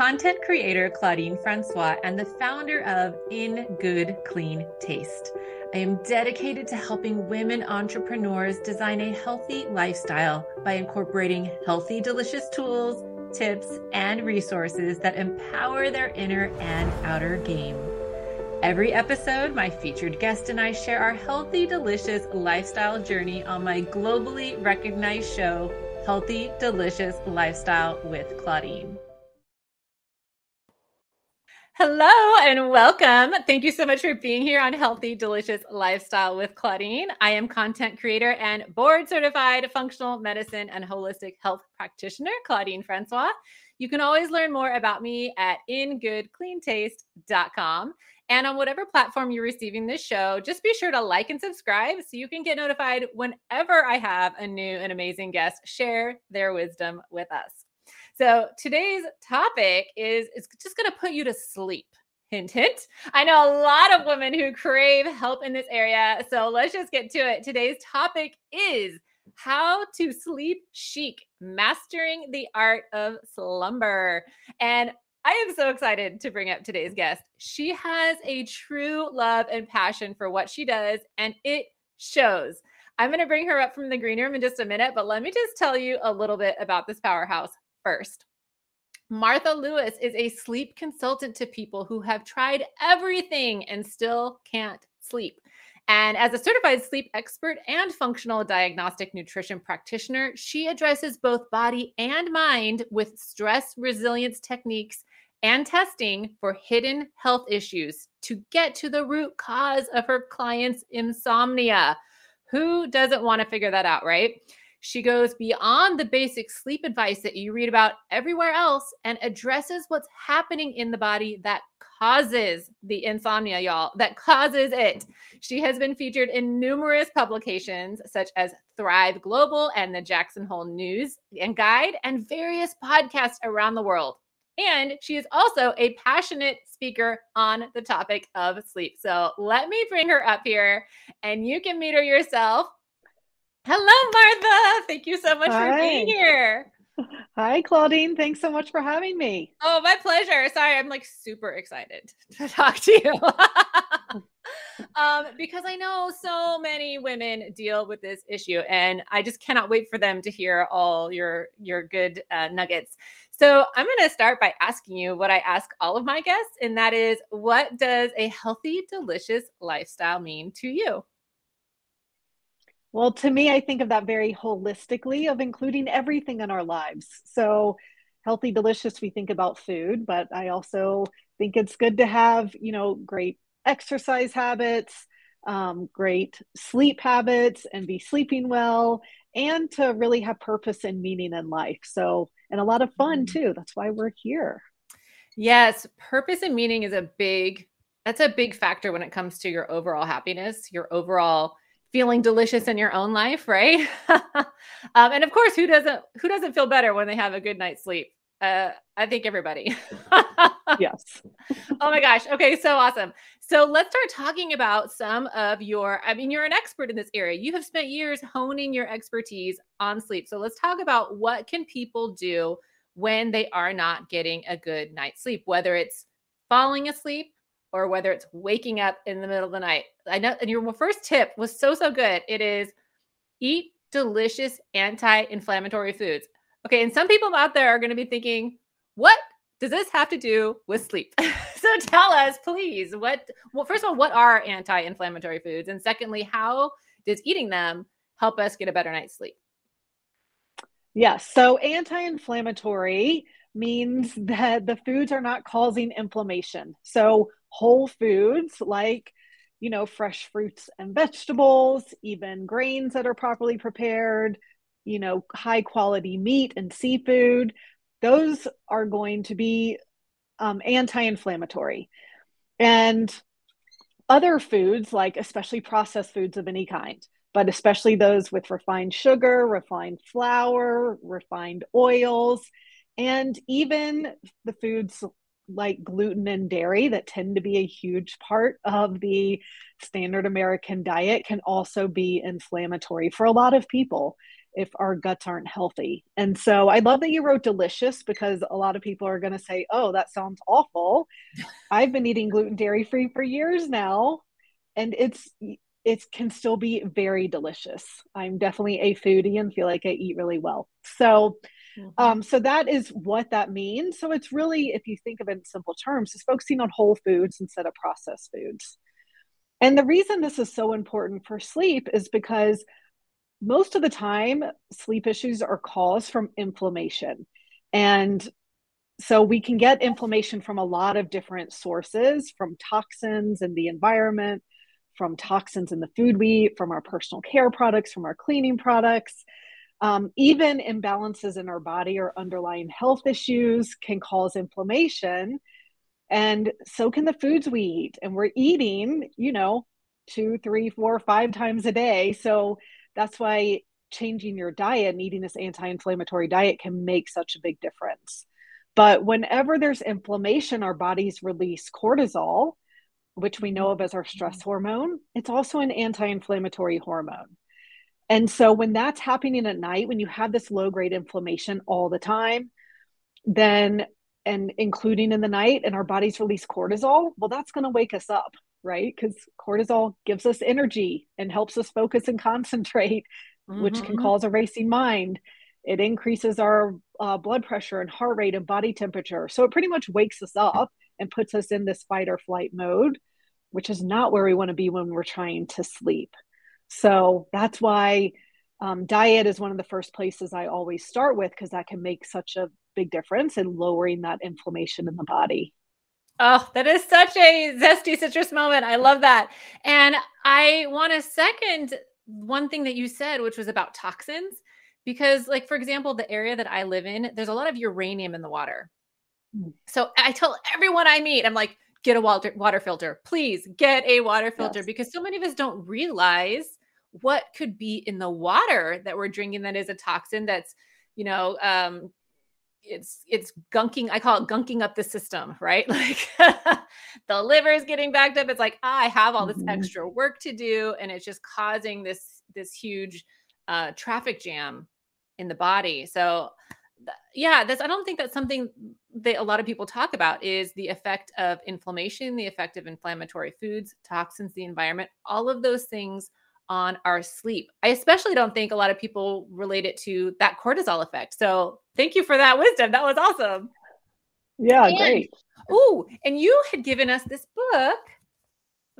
content creator Claudine Francois and the founder of In Good Clean Taste. I am dedicated to helping women entrepreneurs design a healthy lifestyle by incorporating healthy, delicious tools, tips, and resources that empower their inner and outer game. Every episode, my featured guest and I share our healthy, delicious lifestyle journey on my globally recognized show, Healthy, Delicious Lifestyle with Claudine. Hello and welcome. Thank you so much for being here on Healthy Delicious Lifestyle with Claudine. I am content creator and board certified functional medicine and holistic health practitioner, Claudine Francois. You can always learn more about me at ingoodcleantaste.com. And on whatever platform you're receiving this show, just be sure to like and subscribe so you can get notified whenever I have a new and amazing guest share their wisdom with us. So today's topic is is just going to put you to sleep. Hint, hint. I know a lot of women who crave help in this area. So let's just get to it. Today's topic is how to sleep chic, mastering the art of slumber. And I am so excited to bring up today's guest. She has a true love and passion for what she does, and it shows. I'm going to bring her up from the green room in just a minute, but let me just tell you a little bit about this powerhouse first. Martha Lewis is a sleep consultant to people who have tried everything and still can't sleep. And as a certified sleep expert and functional diagnostic nutrition practitioner, she addresses both body and mind with stress resilience techniques and testing for hidden health issues to get to the root cause of her clients' insomnia. Who doesn't want to figure that out, right? She goes beyond the basic sleep advice that you read about everywhere else and addresses what's happening in the body that causes the insomnia, y'all, that causes it. She has been featured in numerous publications such as Thrive Global and the Jackson Hole News and Guide and various podcasts around the world. And she is also a passionate speaker on the topic of sleep. So let me bring her up here and you can meet her yourself. Hello, Martha. Thank you so much Hi. for being here. Hi, Claudine. Thanks so much for having me. Oh, my pleasure. Sorry, I'm like super excited to talk to you. um, because I know so many women deal with this issue, and I just cannot wait for them to hear all your your good uh, nuggets. So I'm going to start by asking you what I ask all of my guests, and that is, what does a healthy, delicious lifestyle mean to you? Well, to me, I think of that very holistically, of including everything in our lives. So, healthy, delicious, we think about food, but I also think it's good to have, you know, great exercise habits, um, great sleep habits, and be sleeping well, and to really have purpose and meaning in life. So, and a lot of fun mm-hmm. too. That's why we're here. Yes, purpose and meaning is a big that's a big factor when it comes to your overall happiness, your overall feeling delicious in your own life, right? um, and of course, who doesn't who doesn't feel better when they have a good night's sleep? Uh, I think everybody. yes. oh my gosh. Okay, so awesome. So let's start talking about some of your. I mean, you're an expert in this area. You have spent years honing your expertise on sleep. So let's talk about what can people do when they are not getting a good night's sleep, whether it's falling asleep, or whether it's waking up in the middle of the night. I know, and your first tip was so, so good. It is eat delicious anti inflammatory foods. Okay. And some people out there are going to be thinking, what does this have to do with sleep? so tell us, please, what, well, first of all, what are anti inflammatory foods? And secondly, how does eating them help us get a better night's sleep? Yes. So anti inflammatory means that the foods are not causing inflammation. So whole foods like you know fresh fruits and vegetables even grains that are properly prepared you know high quality meat and seafood. Those are going to be um, anti-inflammatory. And other foods like especially processed foods of any kind but especially those with refined sugar refined flour refined oils and even the foods like gluten and dairy that tend to be a huge part of the standard American diet can also be inflammatory for a lot of people. if our guts aren't healthy. And so I love that you wrote delicious because a lot of people are going to say, oh, that sounds awful. I've been eating gluten dairy free for years now, and it's it can still be very delicious. I'm definitely a foodie and feel like I eat really well. So, mm-hmm. um, so that is what that means. So it's really, if you think of it in simple terms, is focusing on whole foods instead of processed foods. And the reason this is so important for sleep is because most of the time, sleep issues are caused from inflammation. And so we can get inflammation from a lot of different sources, from toxins in the environment, from toxins in the food we eat, from our personal care products, from our cleaning products. Um, even imbalances in our body or underlying health issues can cause inflammation. And so can the foods we eat. And we're eating, you know, two, three, four, five times a day. So that's why changing your diet and eating this anti inflammatory diet can make such a big difference. But whenever there's inflammation, our bodies release cortisol, which we know of as our stress mm-hmm. hormone. It's also an anti inflammatory hormone. And so when that's happening at night, when you have this low grade inflammation all the time, then and including in the night, and our bodies release cortisol, well, that's going to wake us up, right? Because cortisol gives us energy and helps us focus and concentrate, mm-hmm. which can mm-hmm. cause a racing mind. It increases our uh, blood pressure and heart rate and body temperature. So it pretty much wakes us up and puts us in this fight or flight mode, which is not where we want to be when we're trying to sleep. So that's why um, diet is one of the first places I always start with because that can make such a big difference in lowering that inflammation in the body. Oh, that is such a zesty citrus moment. I love that. And I want to second one thing that you said, which was about toxins. Because, like, for example, the area that I live in, there's a lot of uranium in the water. So I tell everyone I meet, I'm like, get a water, water filter. Please get a water filter yes. because so many of us don't realize what could be in the water that we're drinking that is a toxin that's, you know, um, it's it's gunking i call it gunking up the system right? Like the liver is getting backed up. It's like i have all this mm-hmm. extra work to do and it's just causing this this huge uh, traffic jam in the body. So yeah, that's I don't think that's something that a lot of people talk about is the effect of inflammation, the effect of inflammatory foods, toxins, the environment, all of those things on our sleep. I especially don't think a lot of people relate it to that cortisol effect. So thank you for that wisdom. That was awesome. Yeah, and, great. Oh, and you had given us this book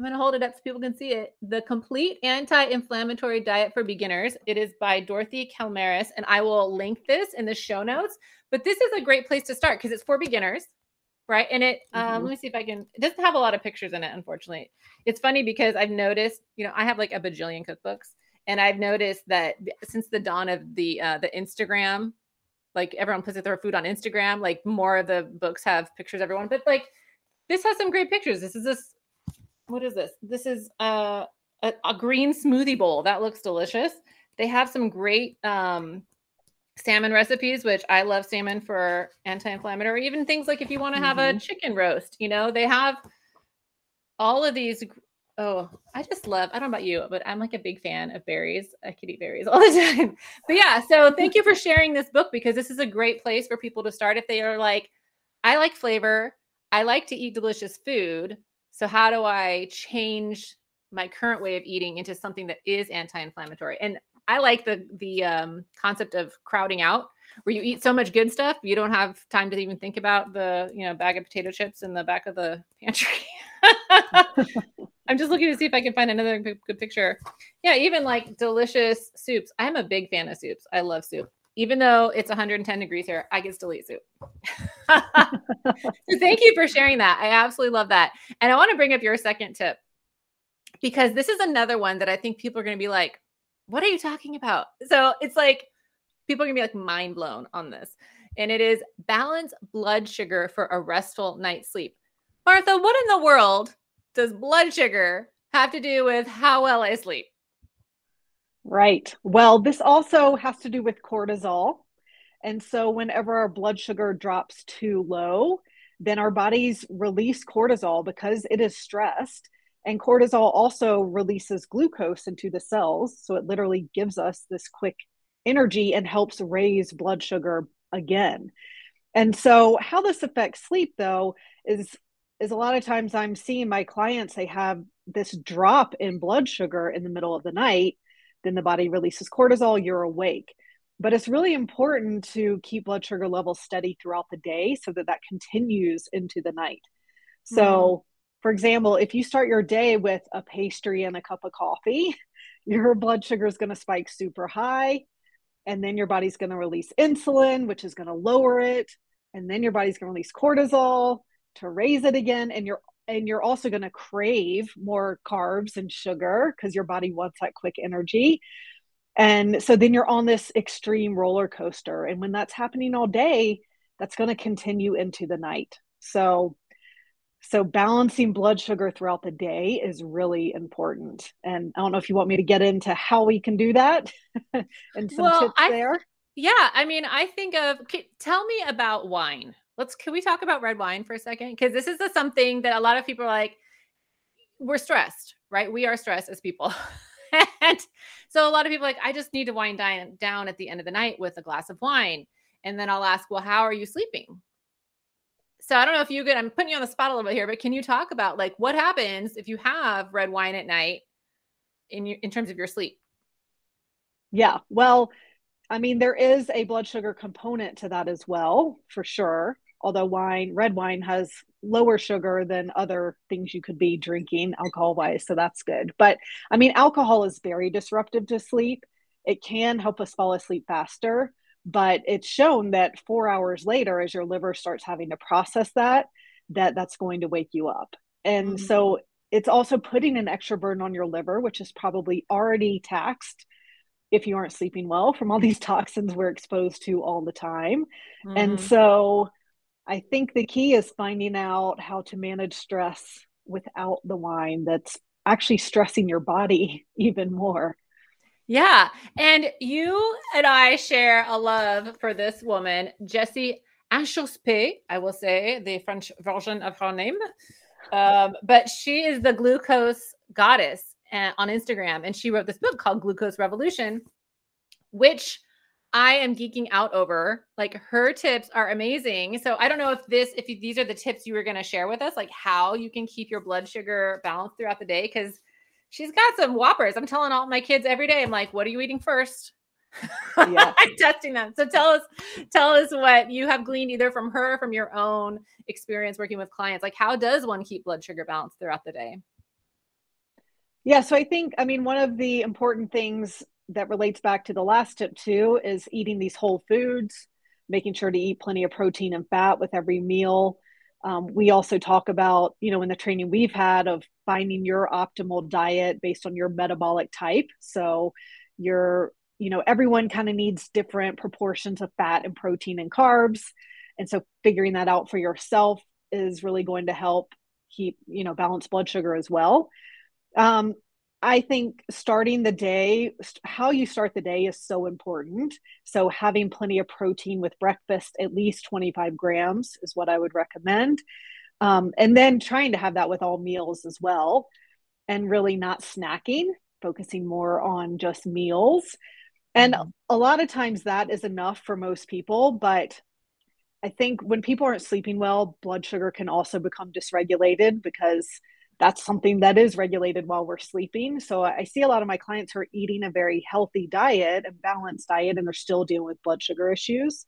I'm going to hold it up so people can see it. The Complete Anti Inflammatory Diet for Beginners. It is by Dorothy Calimeris, and I will link this in the show notes. But this is a great place to start because it's for beginners, right? And it, um, mm-hmm. um, let me see if I can, it doesn't have a lot of pictures in it, unfortunately. It's funny because I've noticed, you know, I have like a bajillion cookbooks, and I've noticed that since the dawn of the uh, the Instagram, like everyone puts their food on Instagram, like more of the books have pictures, everyone, but like this has some great pictures. This is this what is this? This is a, a, a green smoothie bowl. That looks delicious. They have some great um, salmon recipes, which I love salmon for anti-inflammatory. Even things like if you want to have mm-hmm. a chicken roast, you know, they have all of these. Oh, I just love. I don't know about you, but I'm like a big fan of berries. I could eat berries all the time. But yeah, so thank you for sharing this book because this is a great place for people to start if they are like, I like flavor. I like to eat delicious food. So how do I change my current way of eating into something that is anti-inflammatory? And I like the the um, concept of crowding out, where you eat so much good stuff you don't have time to even think about the you know bag of potato chips in the back of the pantry. I'm just looking to see if I can find another good picture. Yeah, even like delicious soups. I'm a big fan of soups. I love soup even though it's 110 degrees here, I can still eat soup. so thank you for sharing that. I absolutely love that. And I want to bring up your second tip because this is another one that I think people are going to be like, what are you talking about? So it's like people are to be like mind blown on this. And it is balance blood sugar for a restful night's sleep. Martha, what in the world does blood sugar have to do with how well I sleep? Right. Well, this also has to do with cortisol. And so, whenever our blood sugar drops too low, then our bodies release cortisol because it is stressed. And cortisol also releases glucose into the cells. So, it literally gives us this quick energy and helps raise blood sugar again. And so how this affects sleep though is is a lot of times I'm seeing my clients they have this drop in blood sugar in the middle of the night, then the body releases cortisol, you're awake. But it's really important to keep blood sugar levels steady throughout the day so that that continues into the night. So, mm. For example, if you start your day with a pastry and a cup of coffee, your blood sugar is going to spike super high and then your body's going to release insulin which is going to lower it and then your body's going to release cortisol to raise it again and you're and you're also going to crave more carbs and sugar because your body wants that quick energy. And so then you're on this extreme roller coaster and when that's happening all day that's going to continue into the night. So so balancing blood sugar throughout the day is really important. And I don't know if you want me to get into how we can do that and some well, tips I, there. Yeah, I mean, I think of tell me about wine. Let's can we talk about red wine for a second? Because this is the, something that a lot of people are like, we're stressed, right? We are stressed as people. and so a lot of people like, I just need to wind down, down at the end of the night with a glass of wine. And then I'll ask, well, how are you sleeping? So I don't know if you could, I'm putting you on the spot a little bit here, but can you talk about like what happens if you have red wine at night in your, in terms of your sleep? Yeah. Well, I mean, there is a blood sugar component to that as well, for sure. Although wine, red wine has lower sugar than other things you could be drinking alcohol wise. So that's good. But I mean, alcohol is very disruptive to sleep. It can help us fall asleep faster but it's shown that four hours later as your liver starts having to process that that that's going to wake you up and mm-hmm. so it's also putting an extra burden on your liver which is probably already taxed if you aren't sleeping well from all these toxins we're exposed to all the time mm-hmm. and so i think the key is finding out how to manage stress without the wine that's actually stressing your body even more yeah. And you and I share a love for this woman, Jessie Inchauspé, I will say the French version of her name. Um, but she is the glucose goddess uh, on Instagram. And she wrote this book called Glucose Revolution, which I am geeking out over. Like her tips are amazing. So I don't know if this, if these are the tips you were going to share with us, like how you can keep your blood sugar balanced throughout the day. Because she's got some whoppers. I'm telling all my kids every day, I'm like, what are you eating first? Yeah. I'm testing them. So tell us, tell us what you have gleaned either from her, from your own experience working with clients. Like, how does one keep blood sugar balanced throughout the day? Yeah. So I think, I mean, one of the important things that relates back to the last tip too is eating these whole foods, making sure to eat plenty of protein and fat with every meal. Um, we also talk about, you know, in the training we've had of finding your optimal diet based on your metabolic type. So, your, you know, everyone kind of needs different proportions of fat and protein and carbs. And so, figuring that out for yourself is really going to help keep, you know, balanced blood sugar as well. Um, I think starting the day, how you start the day is so important. So, having plenty of protein with breakfast, at least 25 grams, is what I would recommend. Um, and then trying to have that with all meals as well, and really not snacking, focusing more on just meals. And mm-hmm. a lot of times that is enough for most people. But I think when people aren't sleeping well, blood sugar can also become dysregulated because that's something that is regulated while we're sleeping. So I see a lot of my clients who are eating a very healthy diet, a balanced diet, and they're still dealing with blood sugar issues.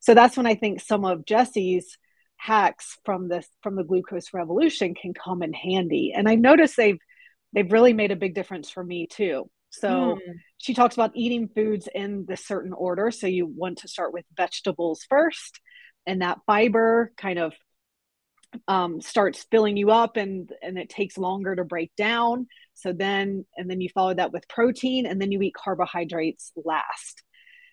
So that's when I think some of Jessie's hacks from this from the glucose revolution can come in handy. And I noticed they've they've really made a big difference for me too. So mm. she talks about eating foods in the certain order. So you want to start with vegetables first, and that fiber kind of um, starts filling you up and and it takes longer to break down. So then and then you follow that with protein and then you eat carbohydrates last.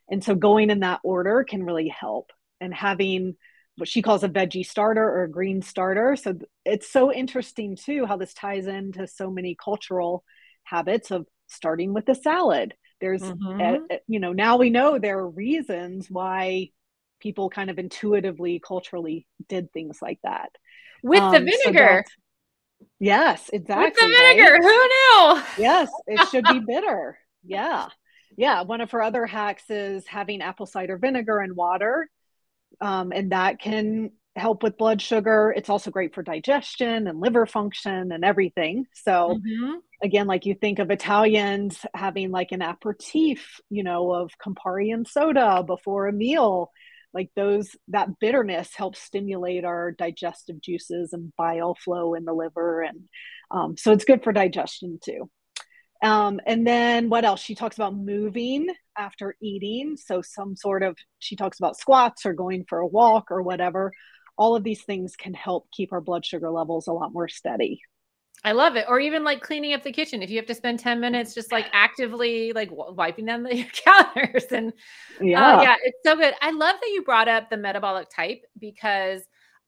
And so going in that order can really help. And having what she calls a veggie starter or a green starter. So it's so interesting too how this ties into so many cultural habits of starting with a salad. There's mm-hmm. a, a, you know now we know there are reasons why people kind of intuitively culturally did things like that with um, the vinegar. So yes, exactly. With the vinegar, right? who knew? Yes, it should be bitter. Yeah. yeah, one of her other hacks is having apple cider vinegar and water. Um, and that can help with blood sugar. It's also great for digestion and liver function and everything. So, mm-hmm. again, like you think of Italians having like an aperitif, you know, of Campari and soda before a meal. Like those, that bitterness helps stimulate our digestive juices and bile flow in the liver. And um, so it's good for digestion too. Um, and then what else? She talks about moving after eating. So, some sort of, she talks about squats or going for a walk or whatever. All of these things can help keep our blood sugar levels a lot more steady. I love it. Or even like cleaning up the kitchen. If you have to spend 10 minutes just like actively like wiping down the counters and uh, yeah, uh, yeah, it's so good. I love that you brought up the metabolic type because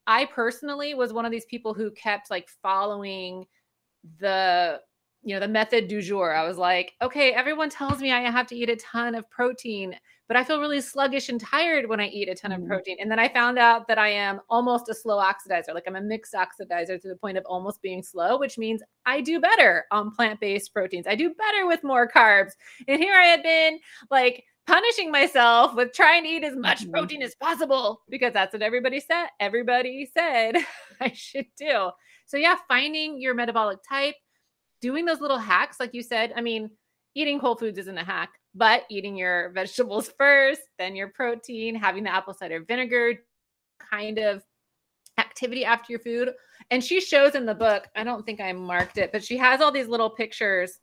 I personally was one of these people who kept like following the you know, the method du jour. I was like, okay, everyone tells me I have to eat a ton of protein, but I feel really sluggish and tired when I eat a ton mm. of protein. And then I found out that I am almost a slow oxidizer, like I'm a mixed oxidizer to the point of almost being slow, which means I do better on plant based proteins. I do better with more carbs. And here I had been like, punishing myself with trying to eat as much mm-hmm. protein as possible because that's what everybody said everybody said I should do. So yeah, finding your metabolic type, doing those little hacks, like you said, I mean, eating whole foods isn't a hack, but eating your vegetables first, then your protein, having the apple cider vinegar kind of activity after your food. And she shows in the book, I don't think I marked it, but she has all these little pictures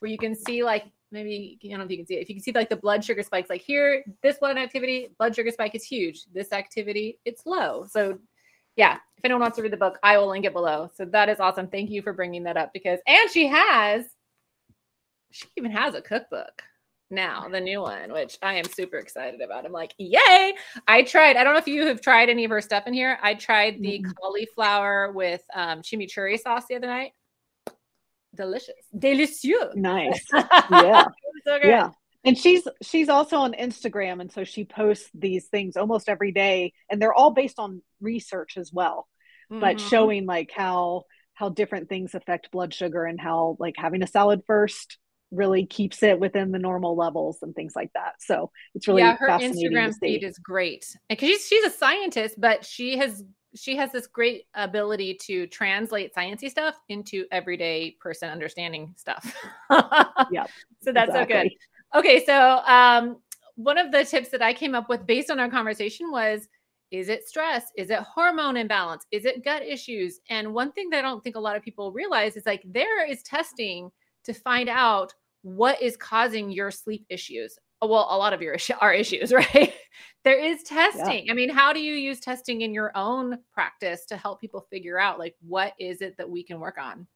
where you can see like maybe I don't know if you can see it. If you can see like the blood sugar spikes, like here, this one activity, blood sugar spike is huge. This activity, it's low. So yeah, if anyone wants to read the book, I will link it below. So that is awesome. Thank you for bringing that up because, and she has, she even has a cookbook now, the new one, which I am super excited about. I'm like, yay! I tried. I don't know if you have tried any of her stuff in here. I tried the mm-hmm. cauliflower with um, chimichurri sauce the other night. Delicious, delicious. Nice. Yeah. so yeah and she's she's also on instagram and so she posts these things almost every day and they're all based on research as well mm-hmm. but showing like how how different things affect blood sugar and how like having a salad first really keeps it within the normal levels and things like that so it's really yeah her instagram feed is great because she's, she's a scientist but she has she has this great ability to translate sciencey stuff into everyday person understanding stuff. yeah. So that's exactly. so good. Okay, so um, one of the tips that I came up with based on our conversation was is it stress? Is it hormone imbalance? Is it gut issues? And one thing that I don't think a lot of people realize is like there is testing to find out what is causing your sleep issues. Oh, well, a lot of your are issues, right? there is testing. Yeah. I mean, how do you use testing in your own practice to help people figure out like what is it that we can work on?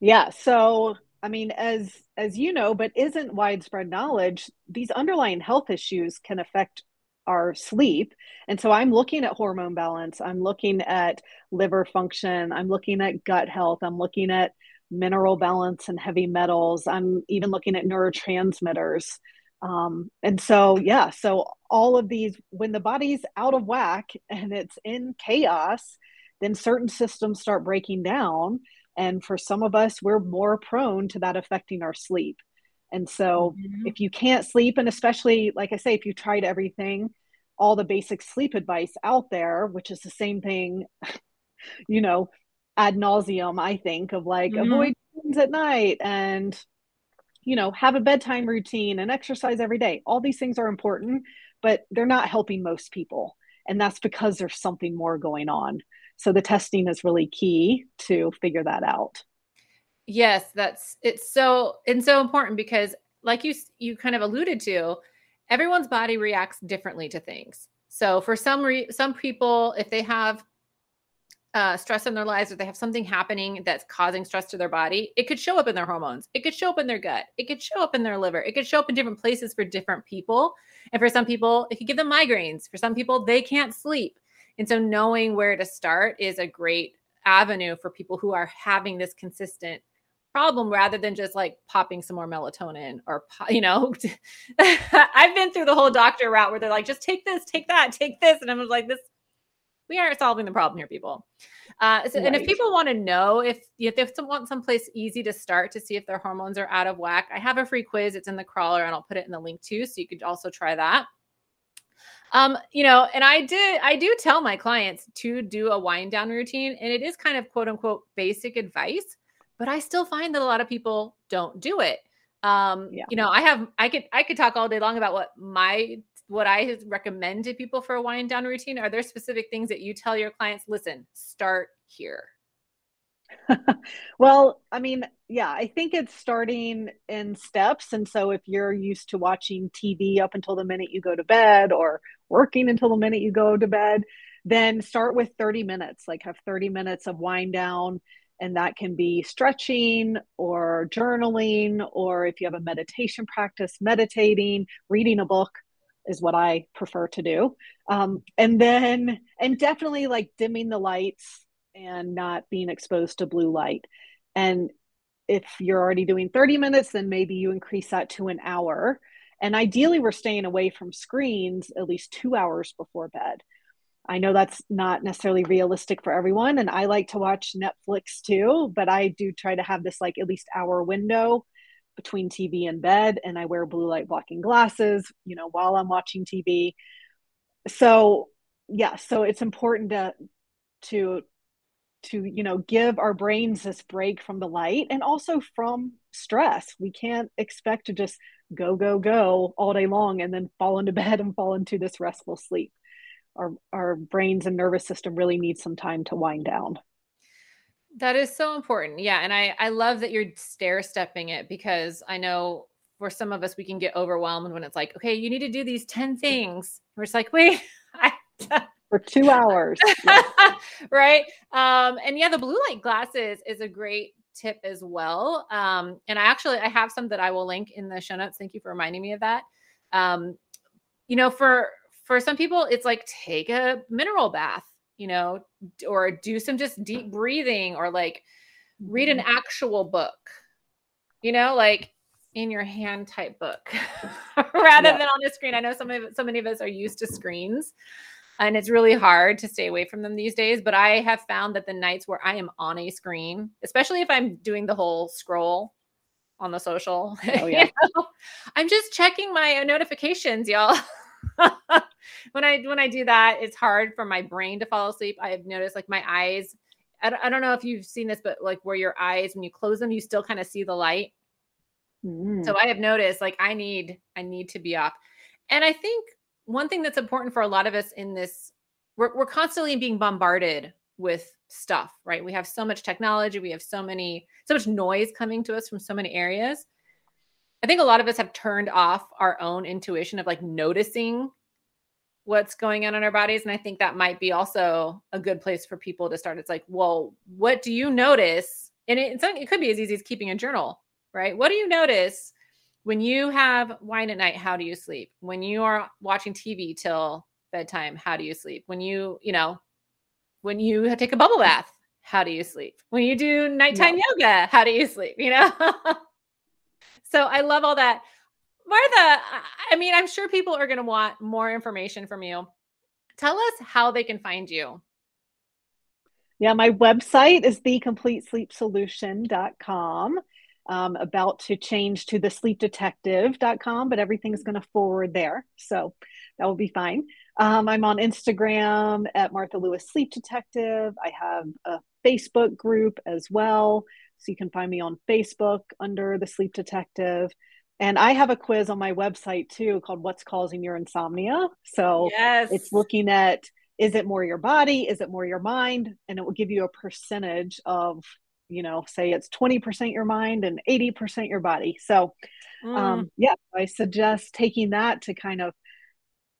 Yeah, so I mean, as as you know, but isn't widespread knowledge, these underlying health issues can affect our sleep. And so I'm looking at hormone balance, I'm looking at liver function, I'm looking at gut health, I'm looking at mineral balance and heavy metals, I'm even looking at neurotransmitters. Um, and so, yeah, so all of these, when the body's out of whack and it's in chaos, then certain systems start breaking down and for some of us, we're more prone to that affecting our sleep. And so, mm-hmm. if you can't sleep, and especially, like I say, if you tried everything, all the basic sleep advice out there, which is the same thing, you know, ad nauseum, I think, of like mm-hmm. avoid things at night and, you know, have a bedtime routine and exercise every day. All these things are important, but they're not helping most people. And that's because there's something more going on. So the testing is really key to figure that out. Yes, that's it's so and so important because like you you kind of alluded to, everyone's body reacts differently to things. So for some re- some people if they have uh, stress in their lives or they have something happening that's causing stress to their body, it could show up in their hormones. It could show up in their gut. It could show up in their liver. It could show up in different places for different people. And for some people, it could give them migraines. For some people, they can't sleep. And so knowing where to start is a great avenue for people who are having this consistent problem rather than just like popping some more melatonin or you know i've been through the whole doctor route where they're like just take this take that take this and i'm like this we aren't solving the problem here, people. Uh, so, right. And if people want to know if if they want someplace easy to start to see if their hormones are out of whack, I have a free quiz. It's in the crawler, and I'll put it in the link too, so you could also try that. Um, you know, and I did, I do tell my clients to do a wind down routine, and it is kind of quote unquote basic advice, but I still find that a lot of people don't do it. Um, yeah. you know, I have, I could, I could talk all day long about what my, what I recommend to people for a wind down routine. Are there specific things that you tell your clients? Listen, start here. well, I mean, yeah, I think it's starting in steps. And so if you're used to watching TV up until the minute you go to bed or working until the minute you go to bed, then start with 30 minutes, like have 30 minutes of wind down. And that can be stretching or journaling, or if you have a meditation practice, meditating, reading a book is what I prefer to do. Um, and then, and definitely like dimming the lights and not being exposed to blue light. And if you're already doing 30 minutes, then maybe you increase that to an hour. And ideally, we're staying away from screens at least two hours before bed. I know that's not necessarily realistic for everyone. And I like to watch Netflix too, but I do try to have this like at least hour window between TV and bed. And I wear blue light blocking glasses, you know, while I'm watching TV. So, yeah, so it's important to, to to you know give our brains this break from the light and also from stress we can't expect to just go go go all day long and then fall into bed and fall into this restful sleep our our brains and nervous system really need some time to wind down that is so important yeah and i i love that you're stair stepping it because i know for some of us we can get overwhelmed when it's like okay you need to do these 10 things we're just like wait I, for two hours. right. Um, and yeah, the blue light glasses is a great tip as well. Um, and I actually I have some that I will link in the show notes. Thank you for reminding me of that. Um, you know, for for some people, it's like take a mineral bath, you know, or do some just deep breathing or like read an mm-hmm. actual book, you know, like in your hand type book rather yeah. than on the screen. I know some of so many of us are used to screens and it's really hard to stay away from them these days but i have found that the nights where i am on a screen especially if i'm doing the whole scroll on the social oh, yeah. you know, i'm just checking my notifications y'all when i when i do that it's hard for my brain to fall asleep i have noticed like my eyes I don't, I don't know if you've seen this but like where your eyes when you close them you still kind of see the light mm. so i have noticed like i need i need to be up and i think one thing that's important for a lot of us in this, we're, we're constantly being bombarded with stuff, right? We have so much technology, we have so many, so much noise coming to us from so many areas. I think a lot of us have turned off our own intuition of like noticing what's going on in our bodies. And I think that might be also a good place for people to start. It's like, well, what do you notice? And it, it could be as easy as keeping a journal, right? What do you notice when you have wine at night? How do you sleep? When you are watching tv till bedtime? How do you sleep? When you you know when you take a bubble bath? How do you sleep? When you do nighttime yoga? How do you sleep? You know so i love all that martha i mean i'm sure people are going to want more information from you tell us how they can find you yeah my website is thecompletesleepsolution.com um, about to change to the sleepdetective.com, but everything's going to forward there. So that will be fine. Um, I'm on Instagram at Martha Lewis Sleep Detective. I have a Facebook group as well. So you can find me on Facebook under the Sleep Detective. And I have a quiz on my website too called What's Causing Your Insomnia. So yes. it's looking at is it more your body? Is it more your mind? And it will give you a percentage of you know say it's 20% your mind and 80% your body so mm. um yeah i suggest taking that to kind of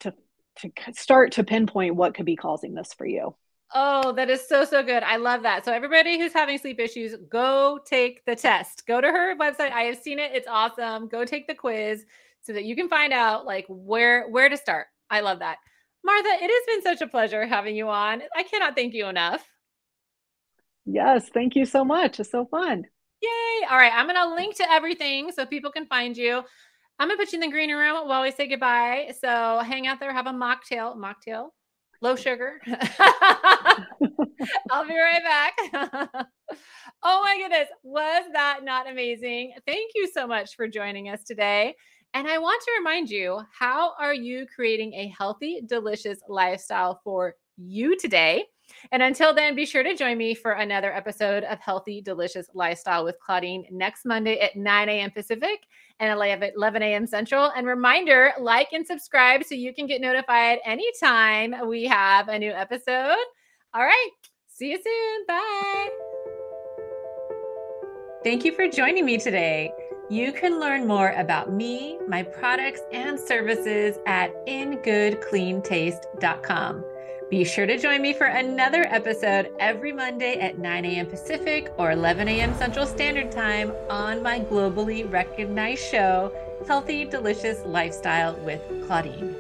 to to start to pinpoint what could be causing this for you Oh, that is so, so good. I love that. So, everybody who's having sleep issues, go take the test. Go to her website. I have seen it. It's awesome. Go take the quiz so that you can find out like where where to start. I love that. Martha, it has been such a pleasure having you on. I cannot thank you enough. Yes, thank you so much. It's so fun. Yay. All right. I'm going to link to everything so people can find you. I'm going to put you in the green room while we say goodbye. So hang out there, have a mocktail. Mocktail? Low sugar. I'll be right back. oh my goodness, was that not amazing? Thank you so much for joining us today. And I want to remind you how are you creating a healthy, delicious lifestyle for you today? And until then, be sure to join me for another episode of Healthy, Delicious Lifestyle with Claudine next Monday at 9 a.m. Pacific and 11 a.m. Central. And reminder like and subscribe so you can get notified anytime we have a new episode. All right. See you soon. Bye. Thank you for joining me today. You can learn more about me, my products, and services at ingoodcleantaste.com. Be sure to join me for another episode every Monday at 9 a.m. Pacific or 11 a.m. Central Standard Time on my globally recognized show, Healthy Delicious Lifestyle with Claudine.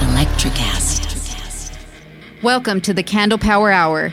Electricast. Welcome to the Candle Power Hour.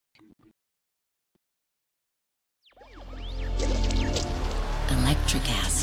Electricast.